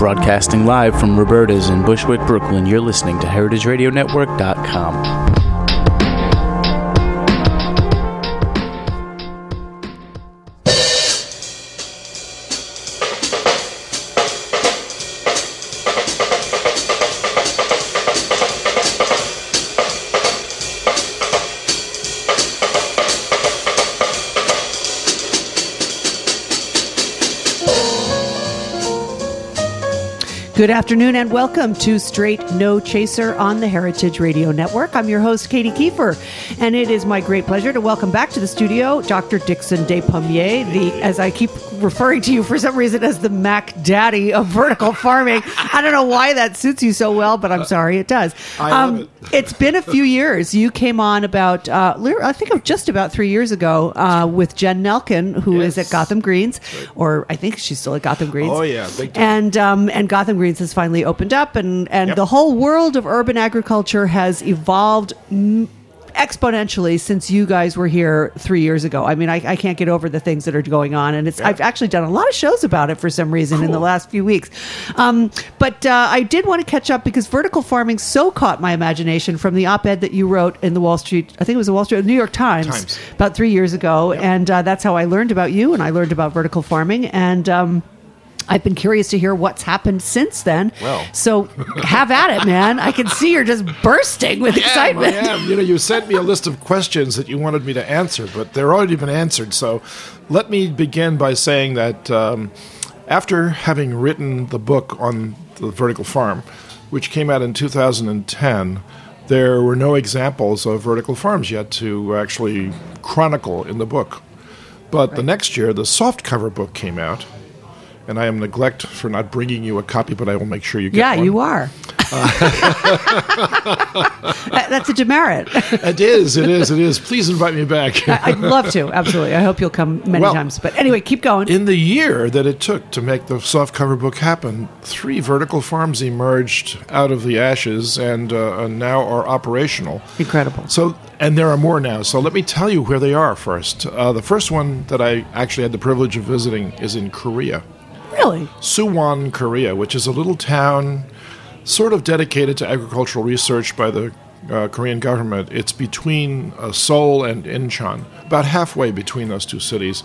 Broadcasting live from Roberta's in Bushwick, Brooklyn, you're listening to HeritageRadioNetwork.com. Good afternoon and welcome to Straight No Chaser on the Heritage Radio Network. I'm your host, Katie Kiefer, and it is my great pleasure to welcome back to the studio Dr. Dixon Despommier, the, as I keep referring to you for some reason as the Mac Daddy of vertical farming. I don't know why that suits you so well, but I'm sorry it does. I love it. has been a few years. You came on about, uh, I think, just about three years ago uh, with Jen Nelkin, who is Yes. at Gotham Greens, or I think she's still at Gotham Greens. Oh, yeah. And um, and Gotham Greens has finally opened up, and and Yep. the whole world of urban agriculture has evolved. m- Exponentially since you guys were here three years ago. I mean, I, I can't get over the things that are going on, and it's I've actually done a lot of shows about it for some reason in the last few weeks. Um, but uh, I did want to catch up because vertical farming so caught my imagination from the op-ed that you wrote in the Wall Street. I think it was the Wall Street, New York Times, Times. about three years ago, and uh, that's how I learned about you, and I learned about vertical farming, and. Um, I've been curious to hear what's happened since then. Well. so have at it, man. I can see you're just bursting with I am, excitement. I am. You know, you sent me a list of questions that you wanted me to answer, but they're already been answered. So let me begin by saying that um, after having written the book on the vertical farm, which came out in 2010, there were no examples of vertical farms yet to actually chronicle in the book. But the next year, the soft cover book came out. And I am neglect for not bringing you a copy, but I will make sure you get Yeah, one. you are. That- That's a demerit. It is, it is, it is. Please invite me back. I'd love to. Absolutely. I hope you'll come many Well, times. But anyway, keep going. In the year that it took to make the softcover book happen, three vertical farms emerged out of the ashes and, uh, now are operational. Incredible. So, and there are more now. So let me tell you where they are first. Uh, the first one that I actually had the privilege of visiting is in Korea. Really? Suwon, Korea, which is a little town sort of dedicated to agricultural research by the uh, Korean government. It's between uh, Seoul and Incheon, about halfway between those two cities.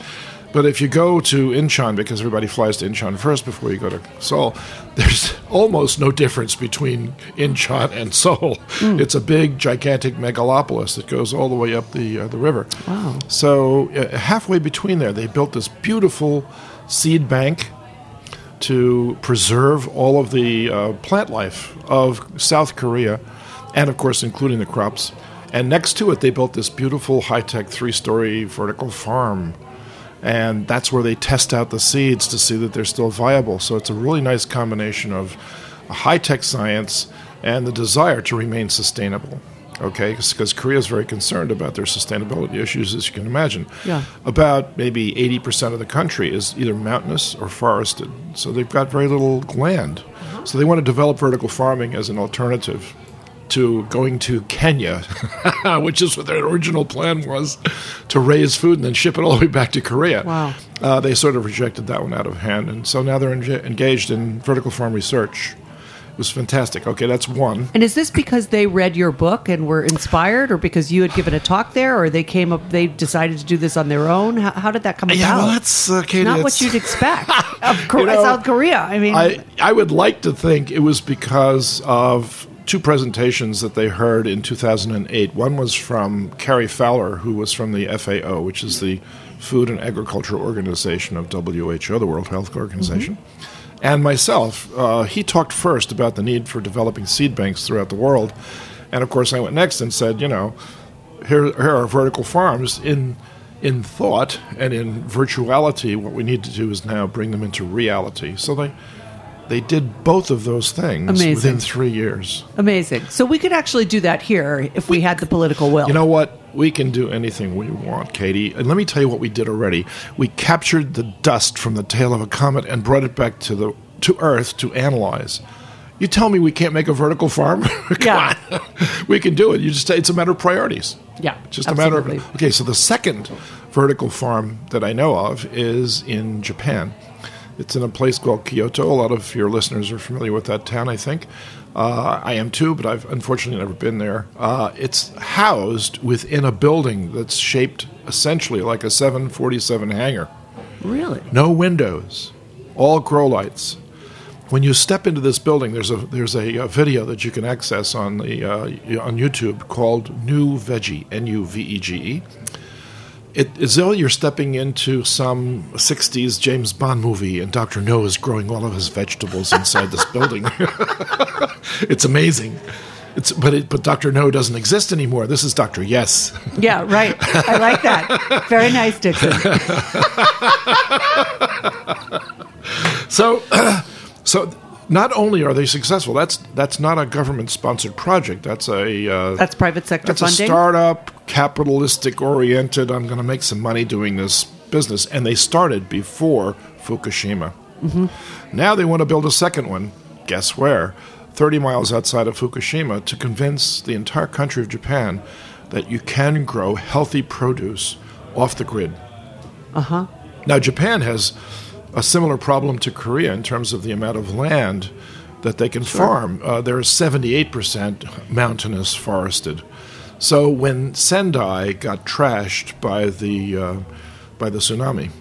But if you go to Incheon, because everybody flies to Incheon first before you go to Seoul, there's almost no difference between Incheon and Seoul. It's a big, gigantic megalopolis that goes all the way up the uh, the river. Wow. So uh, halfway between there, they built this beautiful seed bank to preserve all of the uh, plant life of South Korea, and of course, including the crops. And next to it, they built this beautiful high tech three story vertical farm. And that's where they test out the seeds to see that they're still viable. So it's a really nice combination of high tech science and the desire to remain sustainable. Okay, because Korea is very concerned about their sustainability issues, as you can imagine Yeah. about maybe 80% of the country is either mountainous or forested. So they've got very little land. So they want to develop vertical farming as an alternative to going to Kenya, which is what their original plan was to raise food and then ship it all the way back to Korea. Wow. Uh, they sort of rejected that one out of hand. And so now they're enga- engaged in vertical farm research. It was fantastic. Okay, that's one. And is this because they read your book and were inspired, or because you had given a talk there, or they came up, they decided to do this on their own? How, how did that come about? Yeah, well, that's, uh, Katie, not what you'd expect of Korea, You know, South Korea. I mean, I, I would like to think it was because of two presentations that they heard in 2008. One was from Cary Fowler, who was from the FAO, which is the Food and Agriculture Organization of WHO, the World Health Organization, and myself. Uh, he talked first about the need for developing seed banks throughout the world. And of course, I went next and said, you know, here, here are vertical farms in in thought and in virtuality. What we need to do is now bring them into reality. So they they did both of those things Amazing. within three years. amazing. So we could actually do that here if we had the political will. You know what? We can do anything we want, Katie. And let me tell you what we did already. We captured the dust from the tail of a comet and brought it back to the to Earth to analyze. You tell me we can't make a vertical farm? Come Yeah. on. we can do it. You just it's a matter of priorities. Yeah, Just a matter of. Okay, so the second vertical farm that I know of is in Japan. It's in a place called Kyoto. A lot of your listeners are familiar with that town, I think. Uh, I am too, but I've unfortunately never been there. Uh, it's housed within a building that's shaped essentially like a 747 hangar. Really? No windows, all grow lights. When you step into this building, there's a there's a, a video that you can access on the uh, on YouTube called Nuvege N U V E G E. It is though you're stepping into some 60s James Bond movie and Dr. No is growing all of his vegetables inside this building. it's amazing. It's, but it, but Dr. No doesn't exist anymore. This is Dr. Yes. Yeah, right. I like that. Very nice, Dixon. So, so not only are they successful, that's that's not a government sponsored project. That's a uh, That's private sector that's a startup, capitalistic oriented. I'm going to make some money doing this business, and they started before Fukushima. Mm-hmm. Now they want to build a second one. Guess where? 30 miles outside of Fukushima to convince the entire country of Japan that you can grow healthy produce off the grid. Uh huh. Now, Japan has a similar problem to Korea in terms of the amount of land that they can farm. Uh, they're 78% mountainous forested. So when Sendai got trashed by the uh, by the tsunami,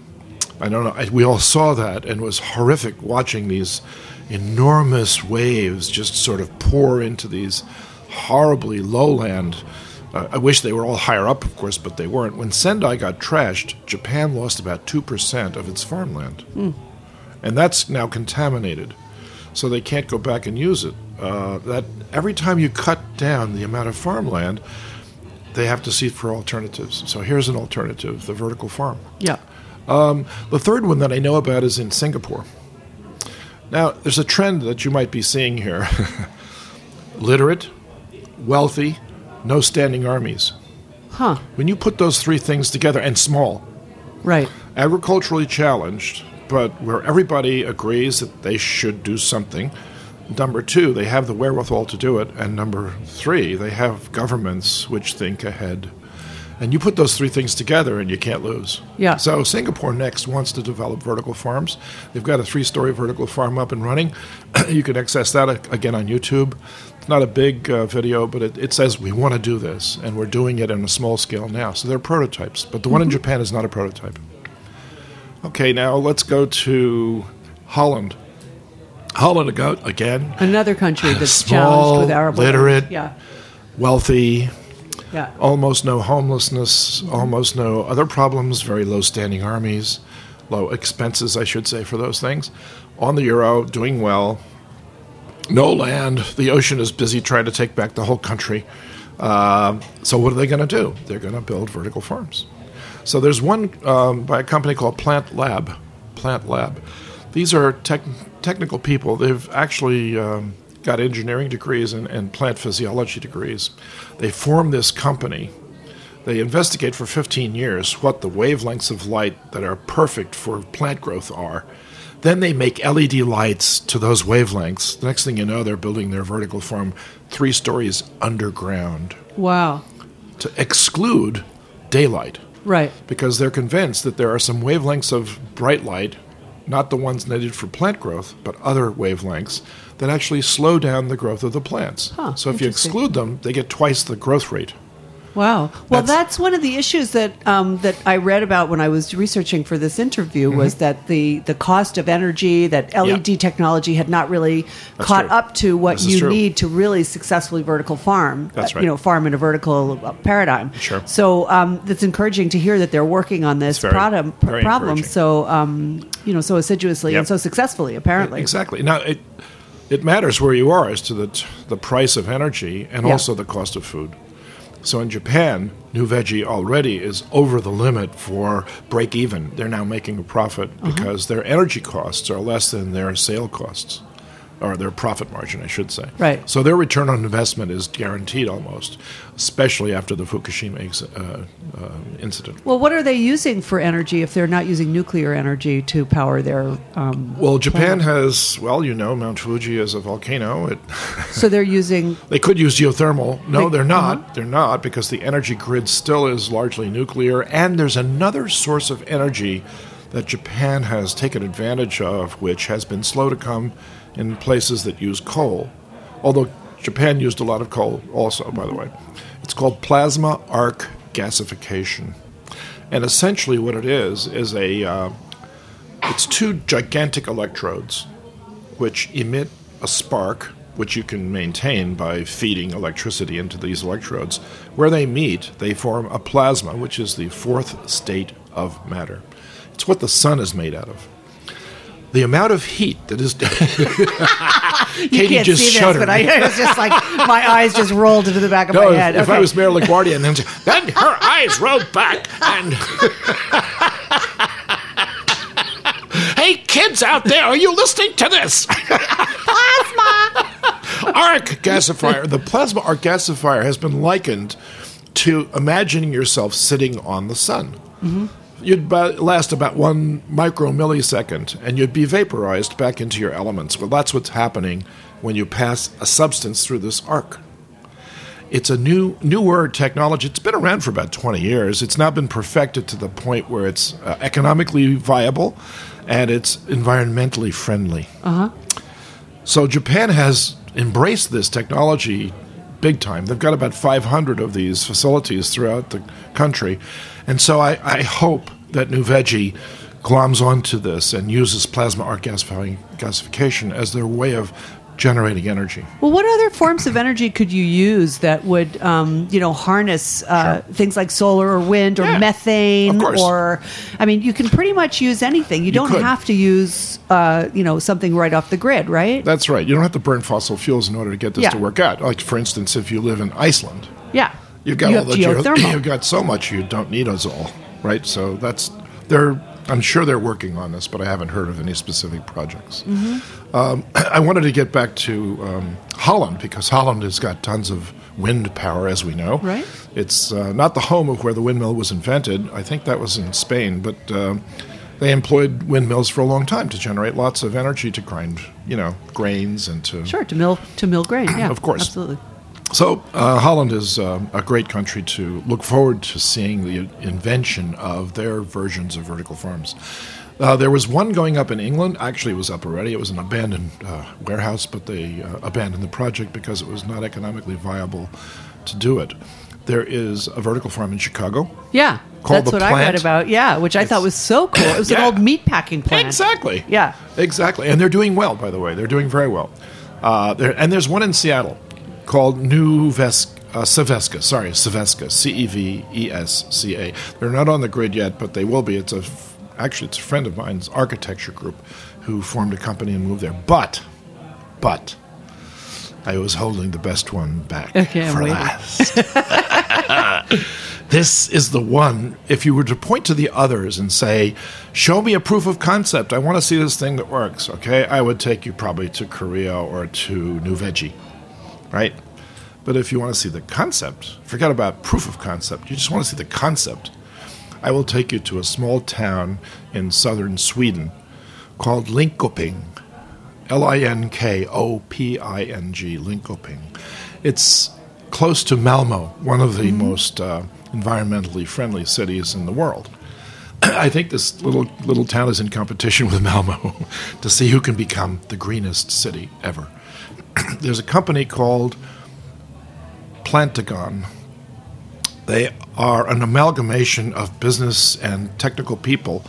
I don't know. I, we all saw that and it was horrific watching these enormous waves just sort of pour into these horribly lowland. Uh, I wish they were all higher up, of course, but they weren't. When Sendai got trashed, Japan lost about 2% of its farmland. And that's now contaminated. So they can't go back and use it. Uh, that every time you cut down the amount of farmland, they have to seek for alternatives. So here's an alternative: the vertical farm. Yeah. The third one that I know about is in Singapore. Now, there's a trend that you might be seeing here literate, wealthy, no standing armies. Huh. When you put those three things together, and small, Right. agriculturally challenged, but where everybody agrees that they should do something. Number two, they have the wherewithal to do it. And number three, they have governments which think ahead. And you put those three things together and you can't lose. Yeah. So Singapore next wants to develop vertical farms. They've got a three-story vertical farm up and running. you can access that uh, again on YouTube. It's not a big uh, video, but it, it says we want to do this, and we're doing it on a small scale now. So they're prototypes, but the one in Japan is not a prototype. Okay, now let's go to Holland. Holland again, Another country that's Small, challenged with Arab literate. Yeah. wealthy, Yeah. almost no homelessness, almost no other problems, very low standing armies, low expenses, I should say, for those things. On the euro, doing well. No land. The ocean is busy trying to take back the whole country. Uh, so, what are they going to do? They're going to build vertical farms. So, there's one um, by a company called Plant Lab. Plant Lab. These are tech technical people. They've actually um, got engineering degrees and, and plant physiology degrees. They form this company. They investigate for 15 years what the wavelengths of light that are perfect for plant growth are. Then they make LED lights to those wavelengths. The next thing you know, they're building their vertical farm three stories underground Wow. to exclude daylight Right. because they're convinced that there are some wavelengths of bright light, not the ones needed for plant growth, but other wavelengths that actually slow down the growth of the plants. Huh, so if you interesting. exclude them, they get twice the growth rate. Wow. Well, That's- that's, one of the issues that um, that I read about when I was researching for this interview Mm-hmm. was that the the cost of energy that LED technology had not really That's caught true. up to what This you need to really successfully vertical farm. That's uh, right. You know, farm in a vertical uh, paradigm. Sure. So um, it's encouraging to hear that they're working on this very- problem very problem so um, you know so assiduously Yep. and so successfully apparently. Exactly. Now it it matters where you are as to the t- the price of energy and Yeah. also the cost of food. So in Japan, Nuvege already is over the limit for break even. They're now making a profit Uh-huh. because their energy costs are less than their sale costs, or their profit margin, I should say. Right. So their return on investment is guaranteed almost, especially after the Fukushima ex- uh, uh, incident. Well, what are they using for energy if they're not using nuclear energy to power their? Um, Well, Japan has, well, you know, Mount Fuji is a volcano. It so they're using They could use geothermal. No, They- they're not. They're not because the energy grid still is largely nuclear, and there's another source of energy that Japan has taken advantage of, which has been slow to come in places that use coal. Although Japan used a lot of coal also, by the way. It's called plasma arc gasification. And essentially, what it is is a uh, it's two gigantic electrodes which emit a spark, which you can maintain by feeding electricity into these electrodes. Where they meet, they form a plasma, which is the fourth state of matter. It's what the sun is made out of. The amount of heat that is. You Katie can't just shuddered. this, but I it was just like my eyes just rolled into the back of No, my if, head. if I was Mayor LaGuardia, and then, then her eyes rolled back, and hey, kids out there, are you listening to this? plasma arc gasifier. The plasma arc gasifier has been likened to imagining yourself sitting on the sun. Mm-hmm. You'd last about one micro millisecond, and you'd be vaporized back into your elements. Well, that's what's happening when you pass a substance through this arc. It's a new newer technology. It's been around for about 20 years. It's now been perfected to the point where it's uh, economically viable and it's environmentally friendly. Uh-huh. So Japan has embraced this technology big time. They've got about 500 of these facilities throughout the country. And so I, I hope that Nuvege gloms onto this and uses plasma arc gasification as their way of generating energy. Well, what other forms of energy could you use that would, um, you know, harness uh, things like solar or wind or Yeah, methane of or, I mean, you can pretty much use anything. You, don't could. have to use, uh, you know, something right off the grid, right? That's right. You don't have to burn fossil fuels in order to get this Yeah. to work out. Like, for instance, if you live in Iceland, yeah. you've got you all the geo- geothermal. you've got so much you don't need us all, right? So that's they're. I'm sure they're working on this, but I haven't heard of any specific projects. Mm-hmm. Um, I wanted to get back to um, Holland because Holland has got tons of wind power, as we know. Right. It's uh, not the home of where the windmill was invented. I think that was in Spain, but. um they employed windmills for a long time to generate lots of energy to grind, you know, grains and to Sure, to mill to mill grain. Yeah, Of course. absolutely. So uh, Holland is um, a great country to look forward to seeing the invention of their versions of vertical farms. Uh, there was one going up in England. Actually, it was up already. It was an abandoned uh, warehouse, but they uh, abandoned the project because it was not economically viable to do it. There is a vertical farm in Chicago. Yeah, that's what I read plant. about. Yeah, which I thought was so cool. It was an old meat packing plant. Exactly. Yeah. Exactly. And they're doing well, by the way. They're doing very well. Uh, there, and there's one in Seattle called New Ves- uh. Sorry, Seveska. C E V E S C A. They're not on the grid yet, but they will be. It's a f- actually it's a friend of mine's architecture group who formed a company and moved there. But, but. I was holding the best one back Okay, for last. this is the one. If you were to point to the others and say, "Show me a proof of concept. I want to see this thing that works." Okay, I would take you probably to Korea or to Nuvege, right? But if you want to see the concept, forget about proof of concept. You just want to see the concept. I will take you to a small town in southern Sweden called Linkoping. L I N K O P I N G, Linkoping. It's close to Malmo, one of the most uh, environmentally friendly cities in the world. I think this little little town is in competition with Malmo to see who can become the greenest city ever. There's a company called Plantagon. They are an amalgamation of business and technical people,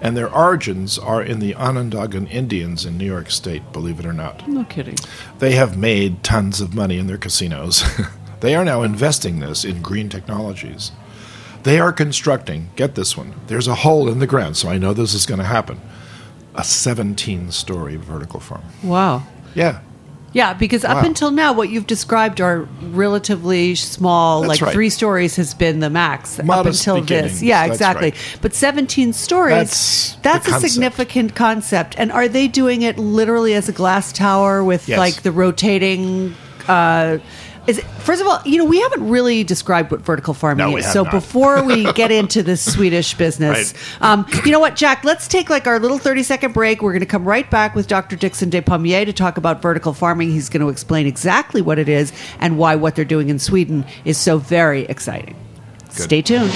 and their origins are in the Onondagan Indians in New York State, believe it or not. No kidding. They have made tons of money in their casinos. they are now investing this in green technologies. They are constructing, get this one, there's a hole in the ground, so I know this is going to happen, a 17 story vertical farm. Wow. Yeah. Yeah, because up Wow. until now, what you've described are relatively small, That's like right. three stories has been the max Modest up until this. beginnings, Yeah, that's exactly. right. But 17 stories, That's that's, the a concept. significant concept. And are they doing it literally as a glass tower with Yes. like the rotating? Uh, is it, first of all, you know, we haven't really described what vertical farming No, is. So not. before we get into this Swedish business, um, you know what, Jack? Let's take like our little thirty second break. We're going to come right back with Dr. Dixon Despommier to talk about vertical farming. He's going to explain exactly what it is and why what they're doing in Sweden is so very exciting. Good. Stay tuned.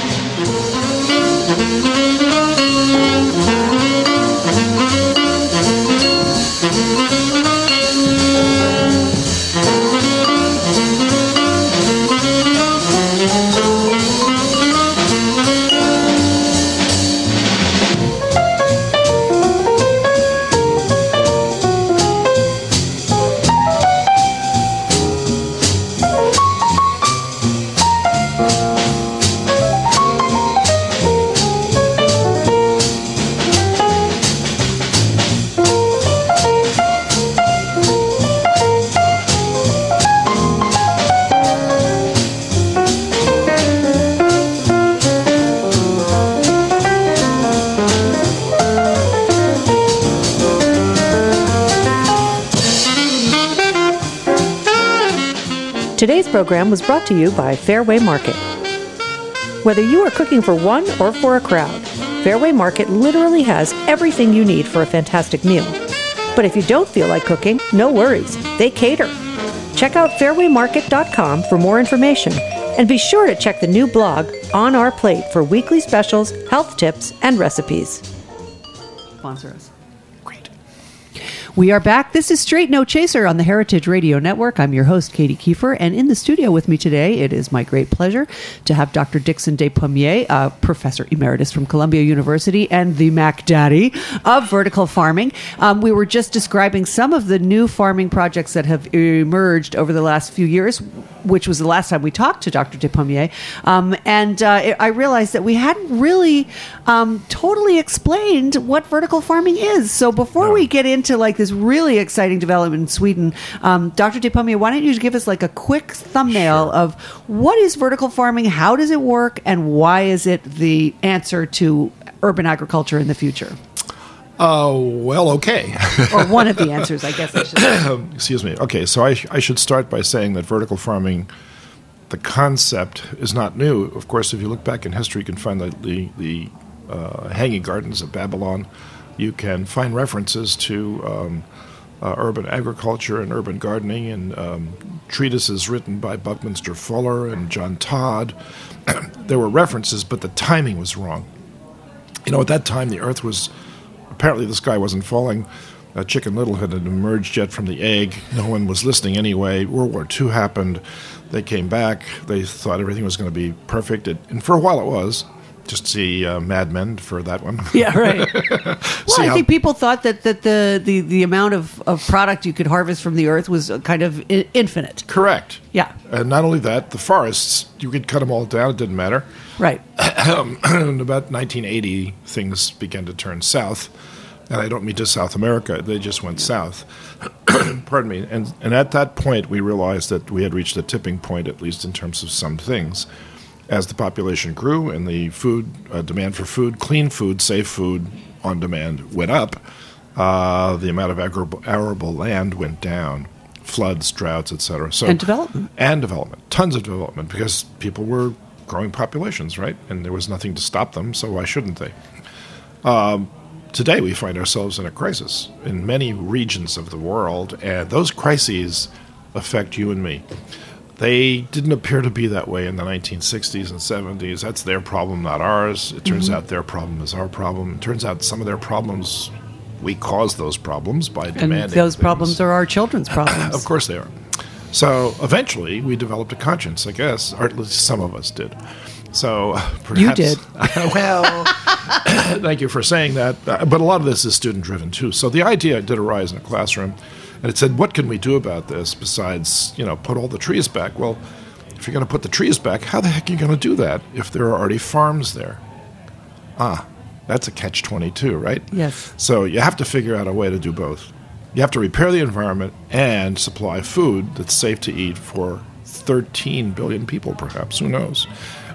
Program was brought to you by Fairway Market. Whether you are cooking for one or for a crowd, Fairway Market literally has everything you need for a fantastic meal. But if you don't feel like cooking, no worries, they cater. Check out fairwaymarket.com for more information and be sure to check the new blog On Our Plate for weekly specials, health tips, and recipes. Sponsor us. We are back. This is Straight No Chaser on the Heritage Radio Network. I'm your host, Katie Kiefer, and in the studio with me today, it is my great pleasure to have Dr. Dixon Despommier, a professor emeritus from Columbia University and the Mac Daddy of vertical farming. Um, we were just describing some of the new farming projects that have emerged over the last few years, which was the last time we talked to Dr. Despommier. Um, and uh, I realized that we hadn't really um, totally explained what vertical farming is. So before we get into like this really exciting development in Sweden, um, Dr. Despommier, why don't you give us like a quick thumbnail of what is vertical farming, how does it work, and why is it the answer to urban agriculture in the future? Oh, well, okay. or one of the answers, I guess I should say. Excuse me. Okay, so I, sh- I should start by saying that vertical farming, the concept is not new. Of course, if you look back in history, you can find the, the, the uh, Hanging Gardens of Babylon. You can find references to um, uh, urban agriculture and urban gardening and um, treatises written by Buckminster Fuller and John Todd. there were references, but the timing was wrong. You know, at that time, the earth was apparently the sky wasn't falling. Uh, Chicken Little had emerged yet from the egg. No one was listening anyway. World War II happened. They came back. They thought everything was going to be perfect. It, and for a while it was. Just see uh, Mad Men for that one. Yeah, right. well, I how- think people thought that, that the, the, the amount of, of product you could harvest from the earth was uh, kind of I- infinite. Correct. Yeah. And not only that, the forests, you could cut them all down. It didn't matter. Right. in about 1980, things began to turn south. And I don't mean to South America, they just went south. Pardon me. And, and at that point, we realized that we had reached a tipping point, at least in terms of some things. As the population grew and the food uh, demand for food, clean food, safe food on demand went up, uh, the amount of arable, arable land went down. Floods, droughts, etc. So And development. and development, tons of development, because people were growing populations, right? And there was nothing to stop them, so why shouldn't they? Um, today, we find ourselves in a crisis in many regions of the world, and those crises affect you and me. They didn't appear to be that way in the 1960s and 70s. That's their problem, not ours. It turns out their problem is our problem. It turns out some of their problems, we cause those problems by And demanding. those things. problems are our children's problems. Of course they are. So eventually, we developed a conscience, I guess, or at least some of us did. So perhaps, You did. well, thank you for saying that. Uh, but a lot of this is student driven too. So the idea did arise in a classroom, and it said, "What can we do about this besides, you know, put all the trees back?" Well, if you're going to put the trees back, how the heck are you going to do that if there are already farms there? Ah, that's a catch twenty two, right? Yes. So you have to figure out a way to do both. You have to repair the environment and supply food that's safe to eat for 13 billion people, perhaps. Who knows?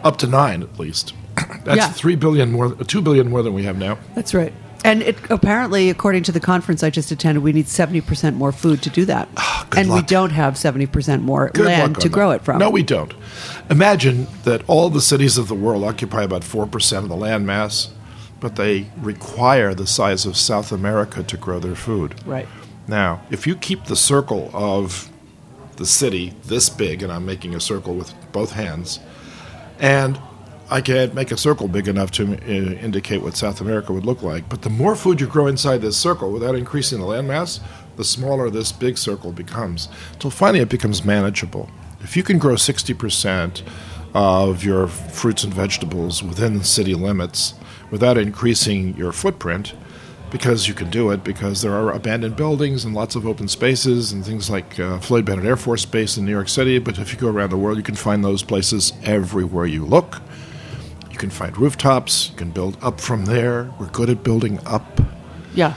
Up to nine, at least. That's Yeah. 3 billion more, 2 billion more than we have now. That's right. And it, apparently, according to the conference I just attended, we need 70% more food to do that. Ah, good and we don't have 70% more Good land to on grow it from. No, we don't. Imagine that all the cities of the world occupy about 4% of the land mass, but they require the size of South America to grow their food. Right. Now, if you keep the circle of the city this big, and I'm making a circle with both hands, and I can't make a circle big enough to uh, indicate what South America would look like. But the more food you grow inside this circle without increasing the landmass, the smaller this big circle becomes. Until finally it becomes manageable. If you can grow 60% of your fruits and vegetables within the city limits without increasing your footprint, because you can do it, because there are abandoned buildings and lots of open spaces and things like uh, Floyd Bennett Air Force Base in New York City. But if you go around the world, you can find those places everywhere you look. You can find rooftops. You can build up from there. We're good at building up. Yeah.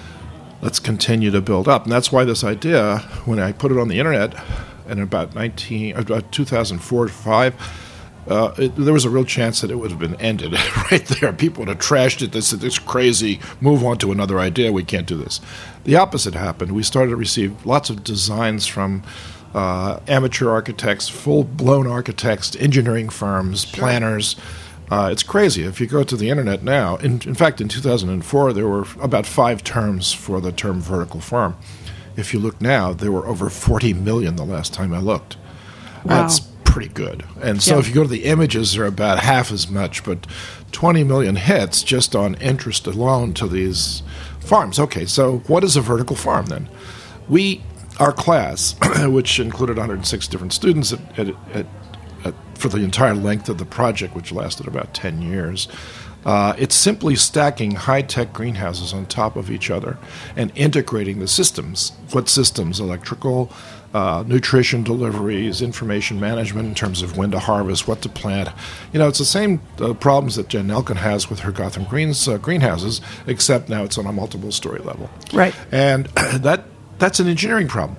Let's continue to build up. And that's why this idea, when I put it on the internet in about 19, about 2004 to 5, uh, it, there was a real chance that it would have been ended right there. People would have trashed it. They said, "This is crazy. Move on to another idea. We can't do this." The opposite happened. We started to receive lots of designs from uh, amateur architects, full blown architects, engineering firms, planners. Uh, it's crazy. If you go to the internet now, in, in fact, in 2004, there were about five terms for the term vertical farm. If you look now, there were over 40 million the last time I looked. That's pretty good. And so Yeah. if you go to the images, they're about half as much, but 20 million hits just on interest alone to these farms. Okay, so what is a vertical farm then? We, our class, which included 106 different students at, at, at, at, for the entire length of the project, which lasted about 10 years, uh, it's simply stacking high tech greenhouses on top of each other and integrating the systems. What systems? Electrical, uh, nutrition deliveries, information management in terms of when to harvest, what to plant. You know, it's the same uh, problems that Jen Nelkin has with her Gotham Greens uh, greenhouses, except now it's on a multiple story level. Right. And that that's an engineering problem.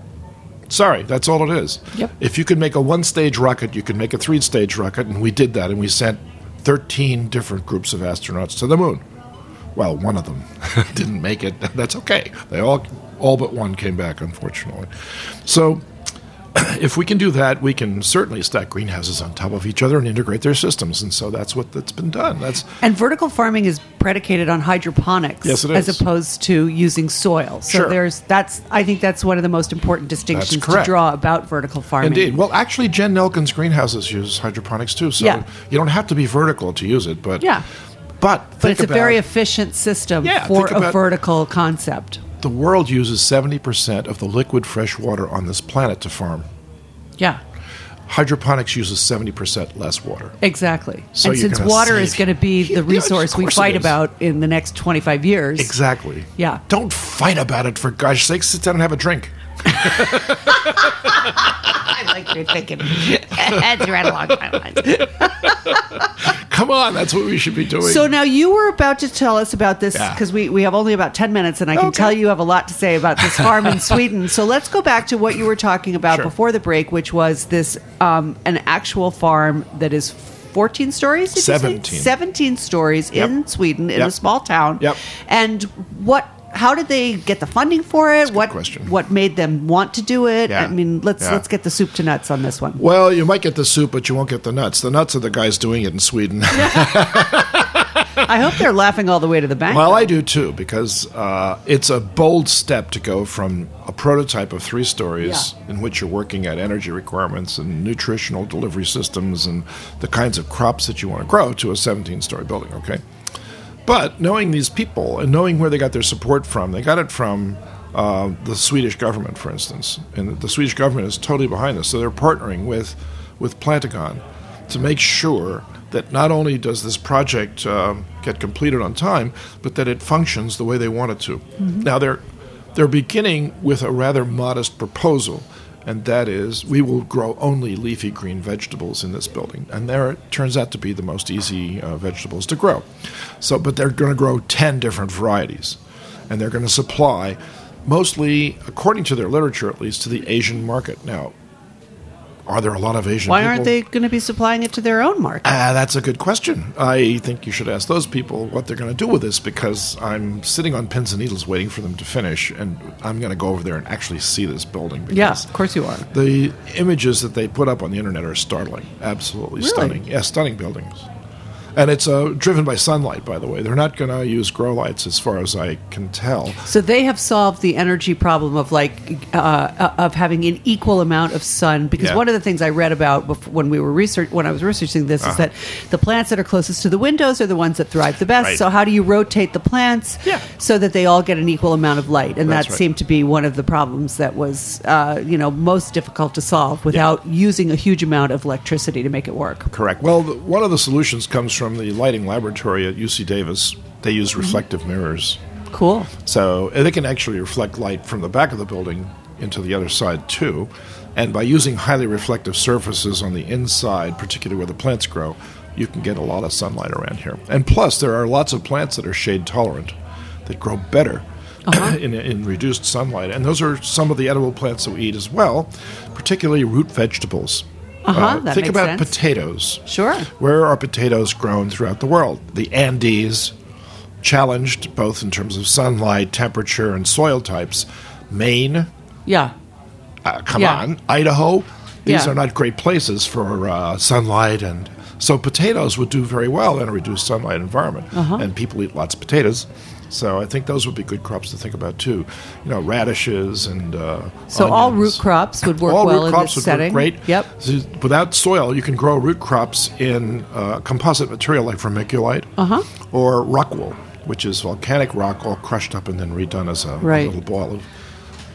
Sorry, that's all it is. Yep. If you could make a one stage rocket, you could make a three stage rocket, and we did that, and we sent 13 different groups of astronauts to the moon. Well, one of them didn't make it. That's okay. They all, all but one came back, unfortunately. So, if we can do that, we can certainly stack greenhouses on top of each other and integrate their systems. And so that's what that's been done. That's And vertical farming is predicated on hydroponics Yes, as opposed to using soil. So Sure. there's that's I think that's one of the most important distinctions to draw about vertical farming. Indeed. Well, actually, Jen Nelkin's greenhouses use hydroponics too, so Yeah. you don't have to be vertical to use it. But Yeah. but But it's a very efficient system Yeah, for a about- vertical concept. The world uses seventy percent of the liquid fresh water on this planet to farm. Yeah. Hydroponics uses seventy percent less water. Exactly. So and since water save- is going to be the resource we fight about in the next 25 years. Exactly. Yeah. Don't fight about it for gosh sakes. Sit down and have a drink. I like your thinking. That's right along my lines. Come on, that's what we should be doing. So now you were about to tell us about this Yeah. because we, we have only about 10 minutes and I can Okay. tell you have a lot to say about this farm in Sweden. So let's go back to what you were talking about Sure. before the break, which was this um, an actual farm that is 14 stories? did you say? 17. 17 stories Yep. in Sweden in a small town. Yep. And what how did they get the funding for it? what question. what made them want to do it? Yeah. I mean, let's Yeah. let's get the soup to nuts on this one. well, you might get the soup, but you won't get the nuts. The nuts are the guys doing it in Sweden. I hope they're laughing all the way to the bank. Well, I do too, because uh, it's a bold step to go from a prototype of three stories Yeah. in which you're working at energy requirements and nutritional delivery systems and the kinds of crops that you want to grow to a 17 story building, okay? But knowing these people and knowing where they got their support from, they got it from uh, the Swedish government, for instance. And the Swedish government is totally behind this. So they're partnering with, with Plantagon to make sure that not only does this project um, get completed on time, but that it functions the way they want it to. Now, they're, they're beginning with a rather modest proposal, and that is we will grow only leafy green vegetables in this building. And there it turns out to be the most easy uh, vegetables to grow. So, but they're going to grow 10 different varieties, and they're going to supply mostly, according to their literature at least, to the Asian market. Now, are there a lot of Asian Why people? aren't they going to be supplying it to their own market? Ah, that's a good question. I think you should ask those people what they're going to do with this because I'm sitting on pins and needles waiting for them to finish, and I'm going to go over there and actually see this building. Because Yeah, of course you are. The images that they put up on the internet are startling, absolutely Really? stunning. Yeah, stunning buildings. And it's uh, driven by sunlight, by the way. They're not going to use grow lights, as far as I can tell. So they have solved the energy problem of like uh, of having an equal amount of sun. Because Yeah. one of the things I read about before, when we were research when I was researching this Uh-huh. is that the plants that are closest to the windows are the ones that thrive the best. Right. So how do you rotate the plants Yeah. so that they all get an equal amount of light? And That's that right. seemed to be one of the problems that was uh, you know most difficult to solve without using a huge amount of electricity to make it work. Correct. Well, the, one of the solutions comes from the lighting laboratory at UC Davis. They use Mm-hmm. reflective mirrors. Cool. So they can actually reflect light from the back of the building into the other side too. And by using highly reflective surfaces on the inside, particularly where the plants grow, you can get a lot of sunlight around here. And plus, there are lots of plants that are shade tolerant that grow better in, in reduced sunlight. And those are some of the edible plants that we eat as well, particularly root vegetables. Uh-huh, that think about sense. potatoes. Sure. Where are potatoes grown throughout the world? The Andes, challenged both in terms of sunlight, temperature, and soil types. Maine, Yeah. uh, come Yeah. on, Idaho. These Yeah. are not great places for uh, sunlight, and so potatoes would do very well in a reduced sunlight environment. Uh-huh. And people eat lots of potatoes, so I think those would be good crops to think about too. You know, radishes and uh, So all root crops would work All well root in this would setting. work great. Yep. So without soil, you can grow root crops in uh, composite material like vermiculite Uh-huh. or rock wool, which is volcanic rock all crushed up and then redone as a, a little ball of,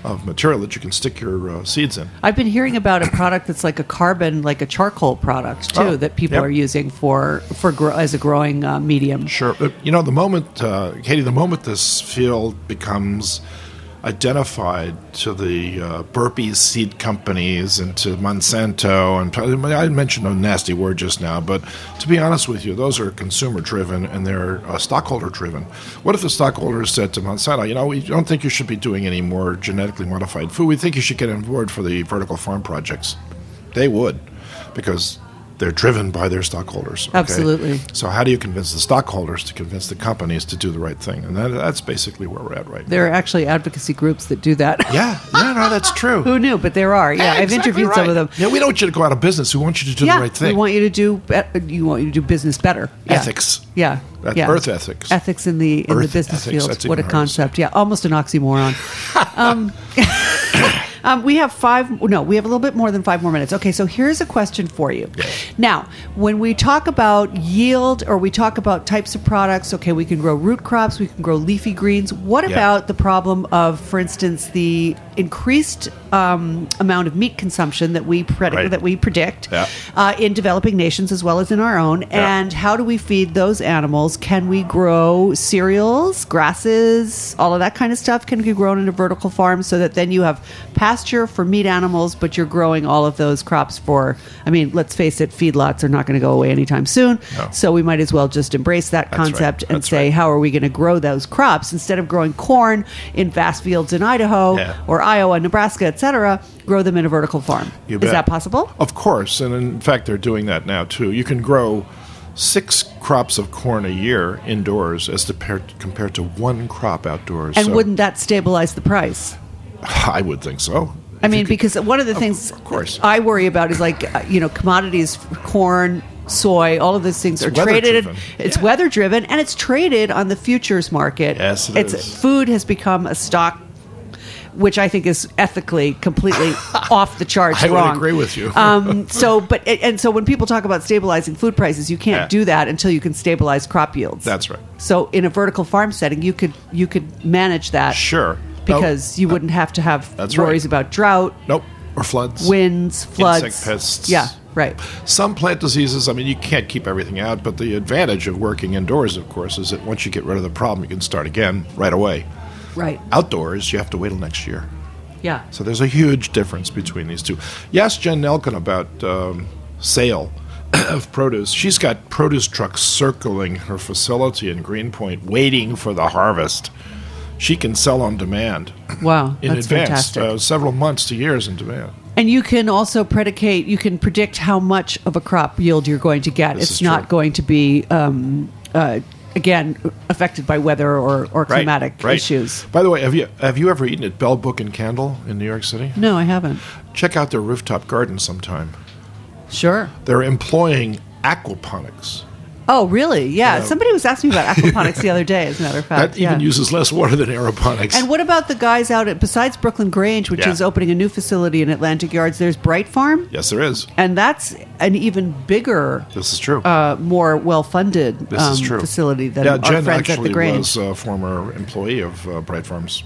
of material that you can stick your uh, seeds in. I've been hearing about a product that's like a carbon, like a charcoal product too, Oh, that people yep. are using for for grow, as a growing uh, medium. Sure. But, you know, the moment, uh, Katie, the moment this field becomes identified to the uh, Burpees seed companies and to Monsanto, and I mentioned a nasty word just now, but to be honest with you, those are consumer driven and they're uh, stockholder driven. What if the stockholders said to Monsanto, you know, we don't think you should be doing any more genetically modified food. We think you should get on board for the vertical farm projects. They would, because they're driven by their stockholders. okay? Absolutely. So how do you convince the stockholders to convince the companies to do the right thing? And that, that's basically where we're at right now. There are actually advocacy groups that do that. Yeah, yeah, no, that's true. Who knew? But there are. Yeah, I've exactly interviewed some of them. Yeah, we don't want you to go out of business. We want you to do yeah, the right thing. we want you to do. You want you to do business better. Yeah. Ethics. Yeah. Yeah. earth ethics. Ethics in the in the business ethics, field. What a concept. Yeah, almost an oxymoron. um, um, we have five. No, we have a little bit more than five more minutes. Okay, so here's a question for you. Now, when we talk about yield or we talk about types of products, okay, we can grow root crops, we can grow leafy greens. What Yeah. about the problem of, for instance, the increased um, amount of meat consumption that we predict Right. that we predict Yeah. uh, in developing nations as well as in our own? And how do we feed those animals? Can we grow cereals, grasses, all of that kind of stuff? Can be grown in a vertical farm so that then you have pasture for meat animals, but you're growing all of those crops for? I mean, let's face it, feedlots are not going to go away anytime soon. No. So we might as well just embrace that That's right. concept and That's say, right. how are we going to grow those crops instead of growing corn in vast fields in Idaho Yeah. or Iowa, Nebraska, etc. Grow them in a vertical farm. You Is bet. that possible? Of course, and in fact, they're doing that now too. You can grow six crops of corn a year indoors as compared, compared to one crop outdoors. And So wouldn't that stabilize the price? I would think so. I mean, because one of the things of course. I worry about is like you know commodities, corn, soy, all of those things It's are traded. weather-driven. It's Yeah. weather driven, and it's traded on the futures market. Yes, it it's is. food has become a stock. Which I think is ethically completely off the charts. I would wrong. agree with you. um, so, but and so when people talk about stabilizing food prices, you can't Yeah. do that until you can stabilize crop yields. That's right. So, in a vertical farm setting, you could you could manage that Sure. Because you wouldn't have to have That's worries right. about drought, Nope. Or floods. winds, floods, Insect pests. Yeah, right. Some plant diseases, I mean, you can't keep everything out, but the advantage of working indoors, of course, is that once you get rid of the problem, you can start again right away. Right. Outdoors, you have to wait till next year. Yeah. So there's a huge difference between these two. Yes, Jen Nelkin about um, sale of produce. She's got produce trucks circling her facility in Greenpoint, waiting for the harvest. She can sell on demand Wow. in that's advance, fantastic. uh, several months to years in demand. and you can also predicate. You can predict how much of a crop yield you're going to get. This it's not true. going to be. Um, uh, Again, affected by weather or, or climatic right. issues. By the way, have you have you ever eaten at Bell Book and Candle in New York City? No, I haven't. Check out their rooftop garden sometime. Sure. They're employing aquaponics. Oh, really? Yeah. Somebody was asking me about aquaponics the other day, as a matter of fact. That even yeah. uses less water than aeroponics. And what about the guys out at besides Brooklyn Grange, which Yeah. is opening a new facility in Atlantic Yards? There's Bright Farm, yes, there is. and that's an even bigger, This is true. uh, more well-funded This um, facility than yeah, our Jen friends at the Grange. was a former employee of uh, Bright Farms.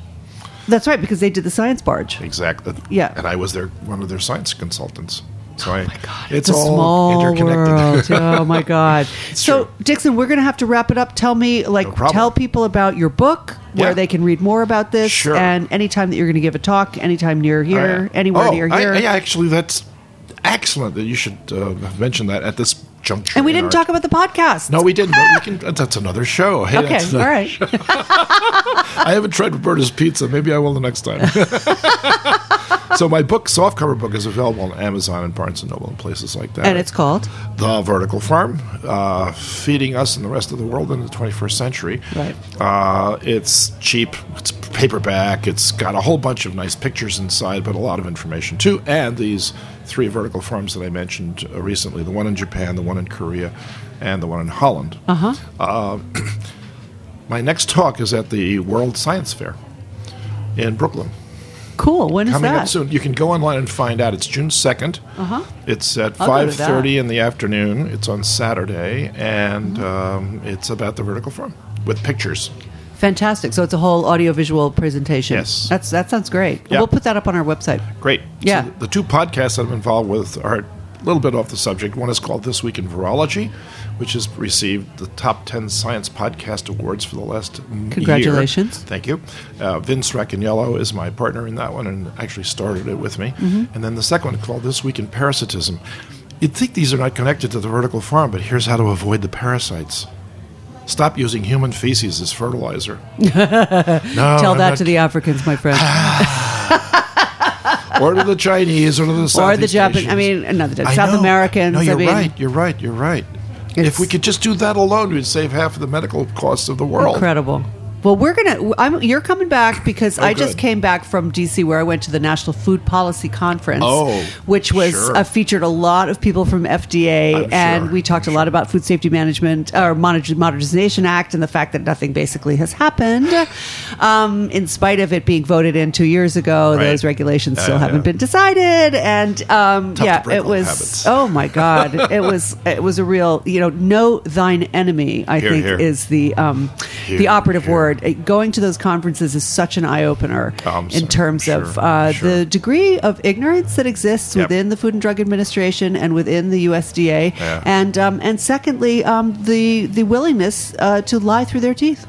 That's right, because they did the science barge. Exactly. Yeah. And I was their one of their science consultants. So I, It's it's, a all small interconnected. world. oh my God! so true. Dickson, we're going to have to wrap it up. Tell me, like, No tell people about your book, where Yeah. they can read more about this, Sure. and anytime that you're going to give a talk, anytime near Oh, here, yeah. anywhere Oh, near here. I- actually, that's excellent that you should uh, have mentioned that at this juncture. And we didn't our- talk about the podcast. No, we didn't. But we can. That's another show. Hey, Okay, another- right. I haven't tried Roberta's Pizza. Maybe I will the next time. so my book, softcover book, is available on Amazon and Barnes and Noble and places like that. And it's called The Vertical Farm, uh, feeding us and the rest of the world in the 21st century. Right. Uh, it's cheap. It's paperback. It's got a whole bunch of nice pictures inside, but a lot of information too. And these three vertical farms that I mentioned uh, recently: the one in Japan, the one in Korea, and the one in Holland. Uh-huh. my next talk is at the World Science Fair in Brooklyn cool. When is that? coming that? up soon. You can go online and find out. It's June 2nd. Uh-huh. It's at I'll 5:30 in the afternoon. It's on Saturday, and um, it's about the vertical farm with pictures. Fantastic. So it's a whole audiovisual presentation. Yes. That's that sounds great. Yeah. We'll put that up on our website. Great. Yeah. So the, two podcasts that I'm involved with are a little bit off the subject. One is called This Week in Virology, which has received the top 10 science podcast awards for the last Congratulations. Year. Thank you. Uh, Vince Racaniello is my partner in that one and actually started it with me. Mm-hmm. And then the second one called This Week in Parasitism. You'd think these are not connected to the vertical farm, but here's how to avoid the parasites. Stop using human feces as fertilizer. no, Tell I'm that not to the Africans, my friend. Ah. or to the Chinese, or to the South or the Southeast Japan. I mean, not the South know. Americans. No, you're I mean, right. You're right. You're right. It's- If we could just do that alone, we'd save half of the medical costs of the world. Incredible. Well, we're gonna. I'm, you're coming back because I just Oh, good. came back from DC, where I went to the National Food Policy Conference. Oh, which was sure. uh, featured a lot of people from FDA, I'm and sure. we talked a lot about food safety management or Moder- Modernization Act and the fact that nothing basically has happened, um, in spite of it being voted in two years ago. Right. Those regulations still Yeah, haven't yeah. been decided, and um, yeah, it was. habits. Oh my God, it was. It was a real. You know, know thine enemy. I Here, think here. is the um, the operative here. word. Uh, Going to those conferences is such an eye opener Um, in so- terms of uh, sure. the degree of ignorance that exists Yep. within the Food and Drug Administration and within the USDA, Yeah. and um, and secondly, um, the the willingness uh, to lie through their teeth.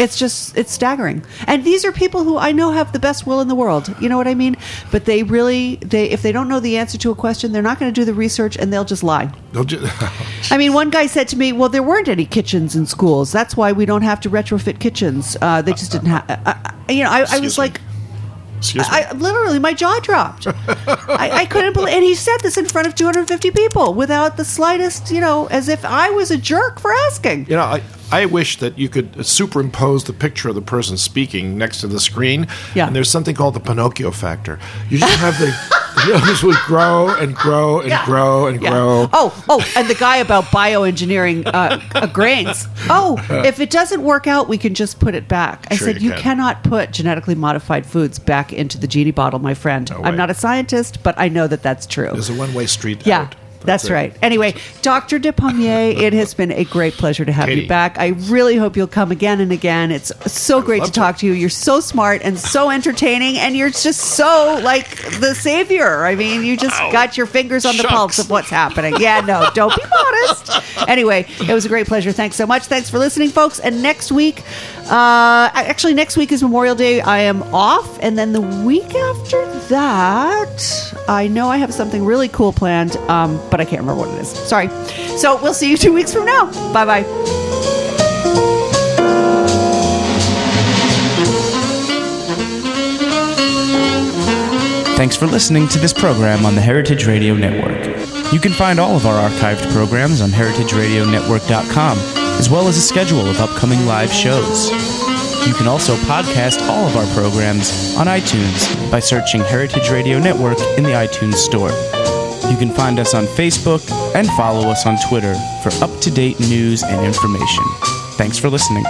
It's just it's staggering. And these are people who I know have the best will in the world. You know what I mean? But they really they if they don't know the answer to a question, they're not going to do the research and they'll just lie. They'll ju- I mean, one guy said to me, "Well, there weren't any kitchens in schools. That's why we don't have to retrofit kitchens. Uh, they just didn't have." Uh, uh, you know, I, I was me. like, Excuse me. I literally my jaw dropped. I, I couldn't believe, and he said this in front of 250 people without the slightest, you know, as if I was a jerk for asking. you know, I, I wish that you could superimpose the picture of the person speaking next to the screen. Yeah. And there's something called the Pinocchio factor. You just have the, the nose would grow and grow and Yeah. grow and Yeah. grow. Oh, oh, and the guy about bioengineering uh, uh, grains. Oh, if it doesn't work out, we can just put it back. I Sure said, you you, can. cannot put genetically modified foods back into the genie bottle, my friend. No I'm not a scientist, but I know that that's true. There's a one-way street. Yeah. out. That's, right. Anyway, Dr. Despommier, it has been a great pleasure to have you back. I really hope you'll come again and again. It's so great to talk to you. You're so smart and so entertaining, and you're just so like the savior. I mean, you just Ow. got your fingers on the pulse of what's happening. Yeah, no, don't be modest. Anyway, it was a great pleasure. Thanks so much. Thanks for listening, folks. And next week, uh, actually, next week is Memorial Day. I am off, and then the week after that, I know I have something really cool planned, um, but I can't remember what it is. Sorry. So we'll see you two weeks from now. Bye bye. Thanks for listening to this program on the Heritage Radio Network. You can find all of our archived programs on heritageradionetwork.com, as well as a schedule of upcoming live shows. You can also podcast all of our programs on iTunes by searching Heritage Radio Network in the iTunes Store. You can find us on Facebook and follow us on Twitter for up to date news and information. Thanks for listening.